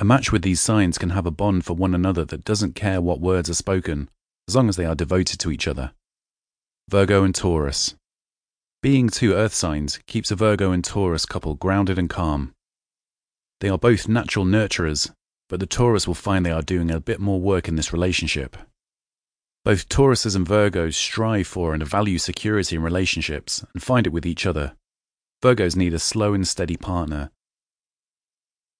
A match with these signs can have a bond for one another that doesn't care what words are spoken, as long as they are devoted to each other. Virgo and Taurus. Being two earth signs keeps a Virgo and Taurus couple grounded and calm. They are both natural nurturers, but the Taurus will find they are doing a bit more work in this relationship. Both Tauruses and Virgos strive for and value security in relationships and find it with each other. Virgos need a slow and steady partner,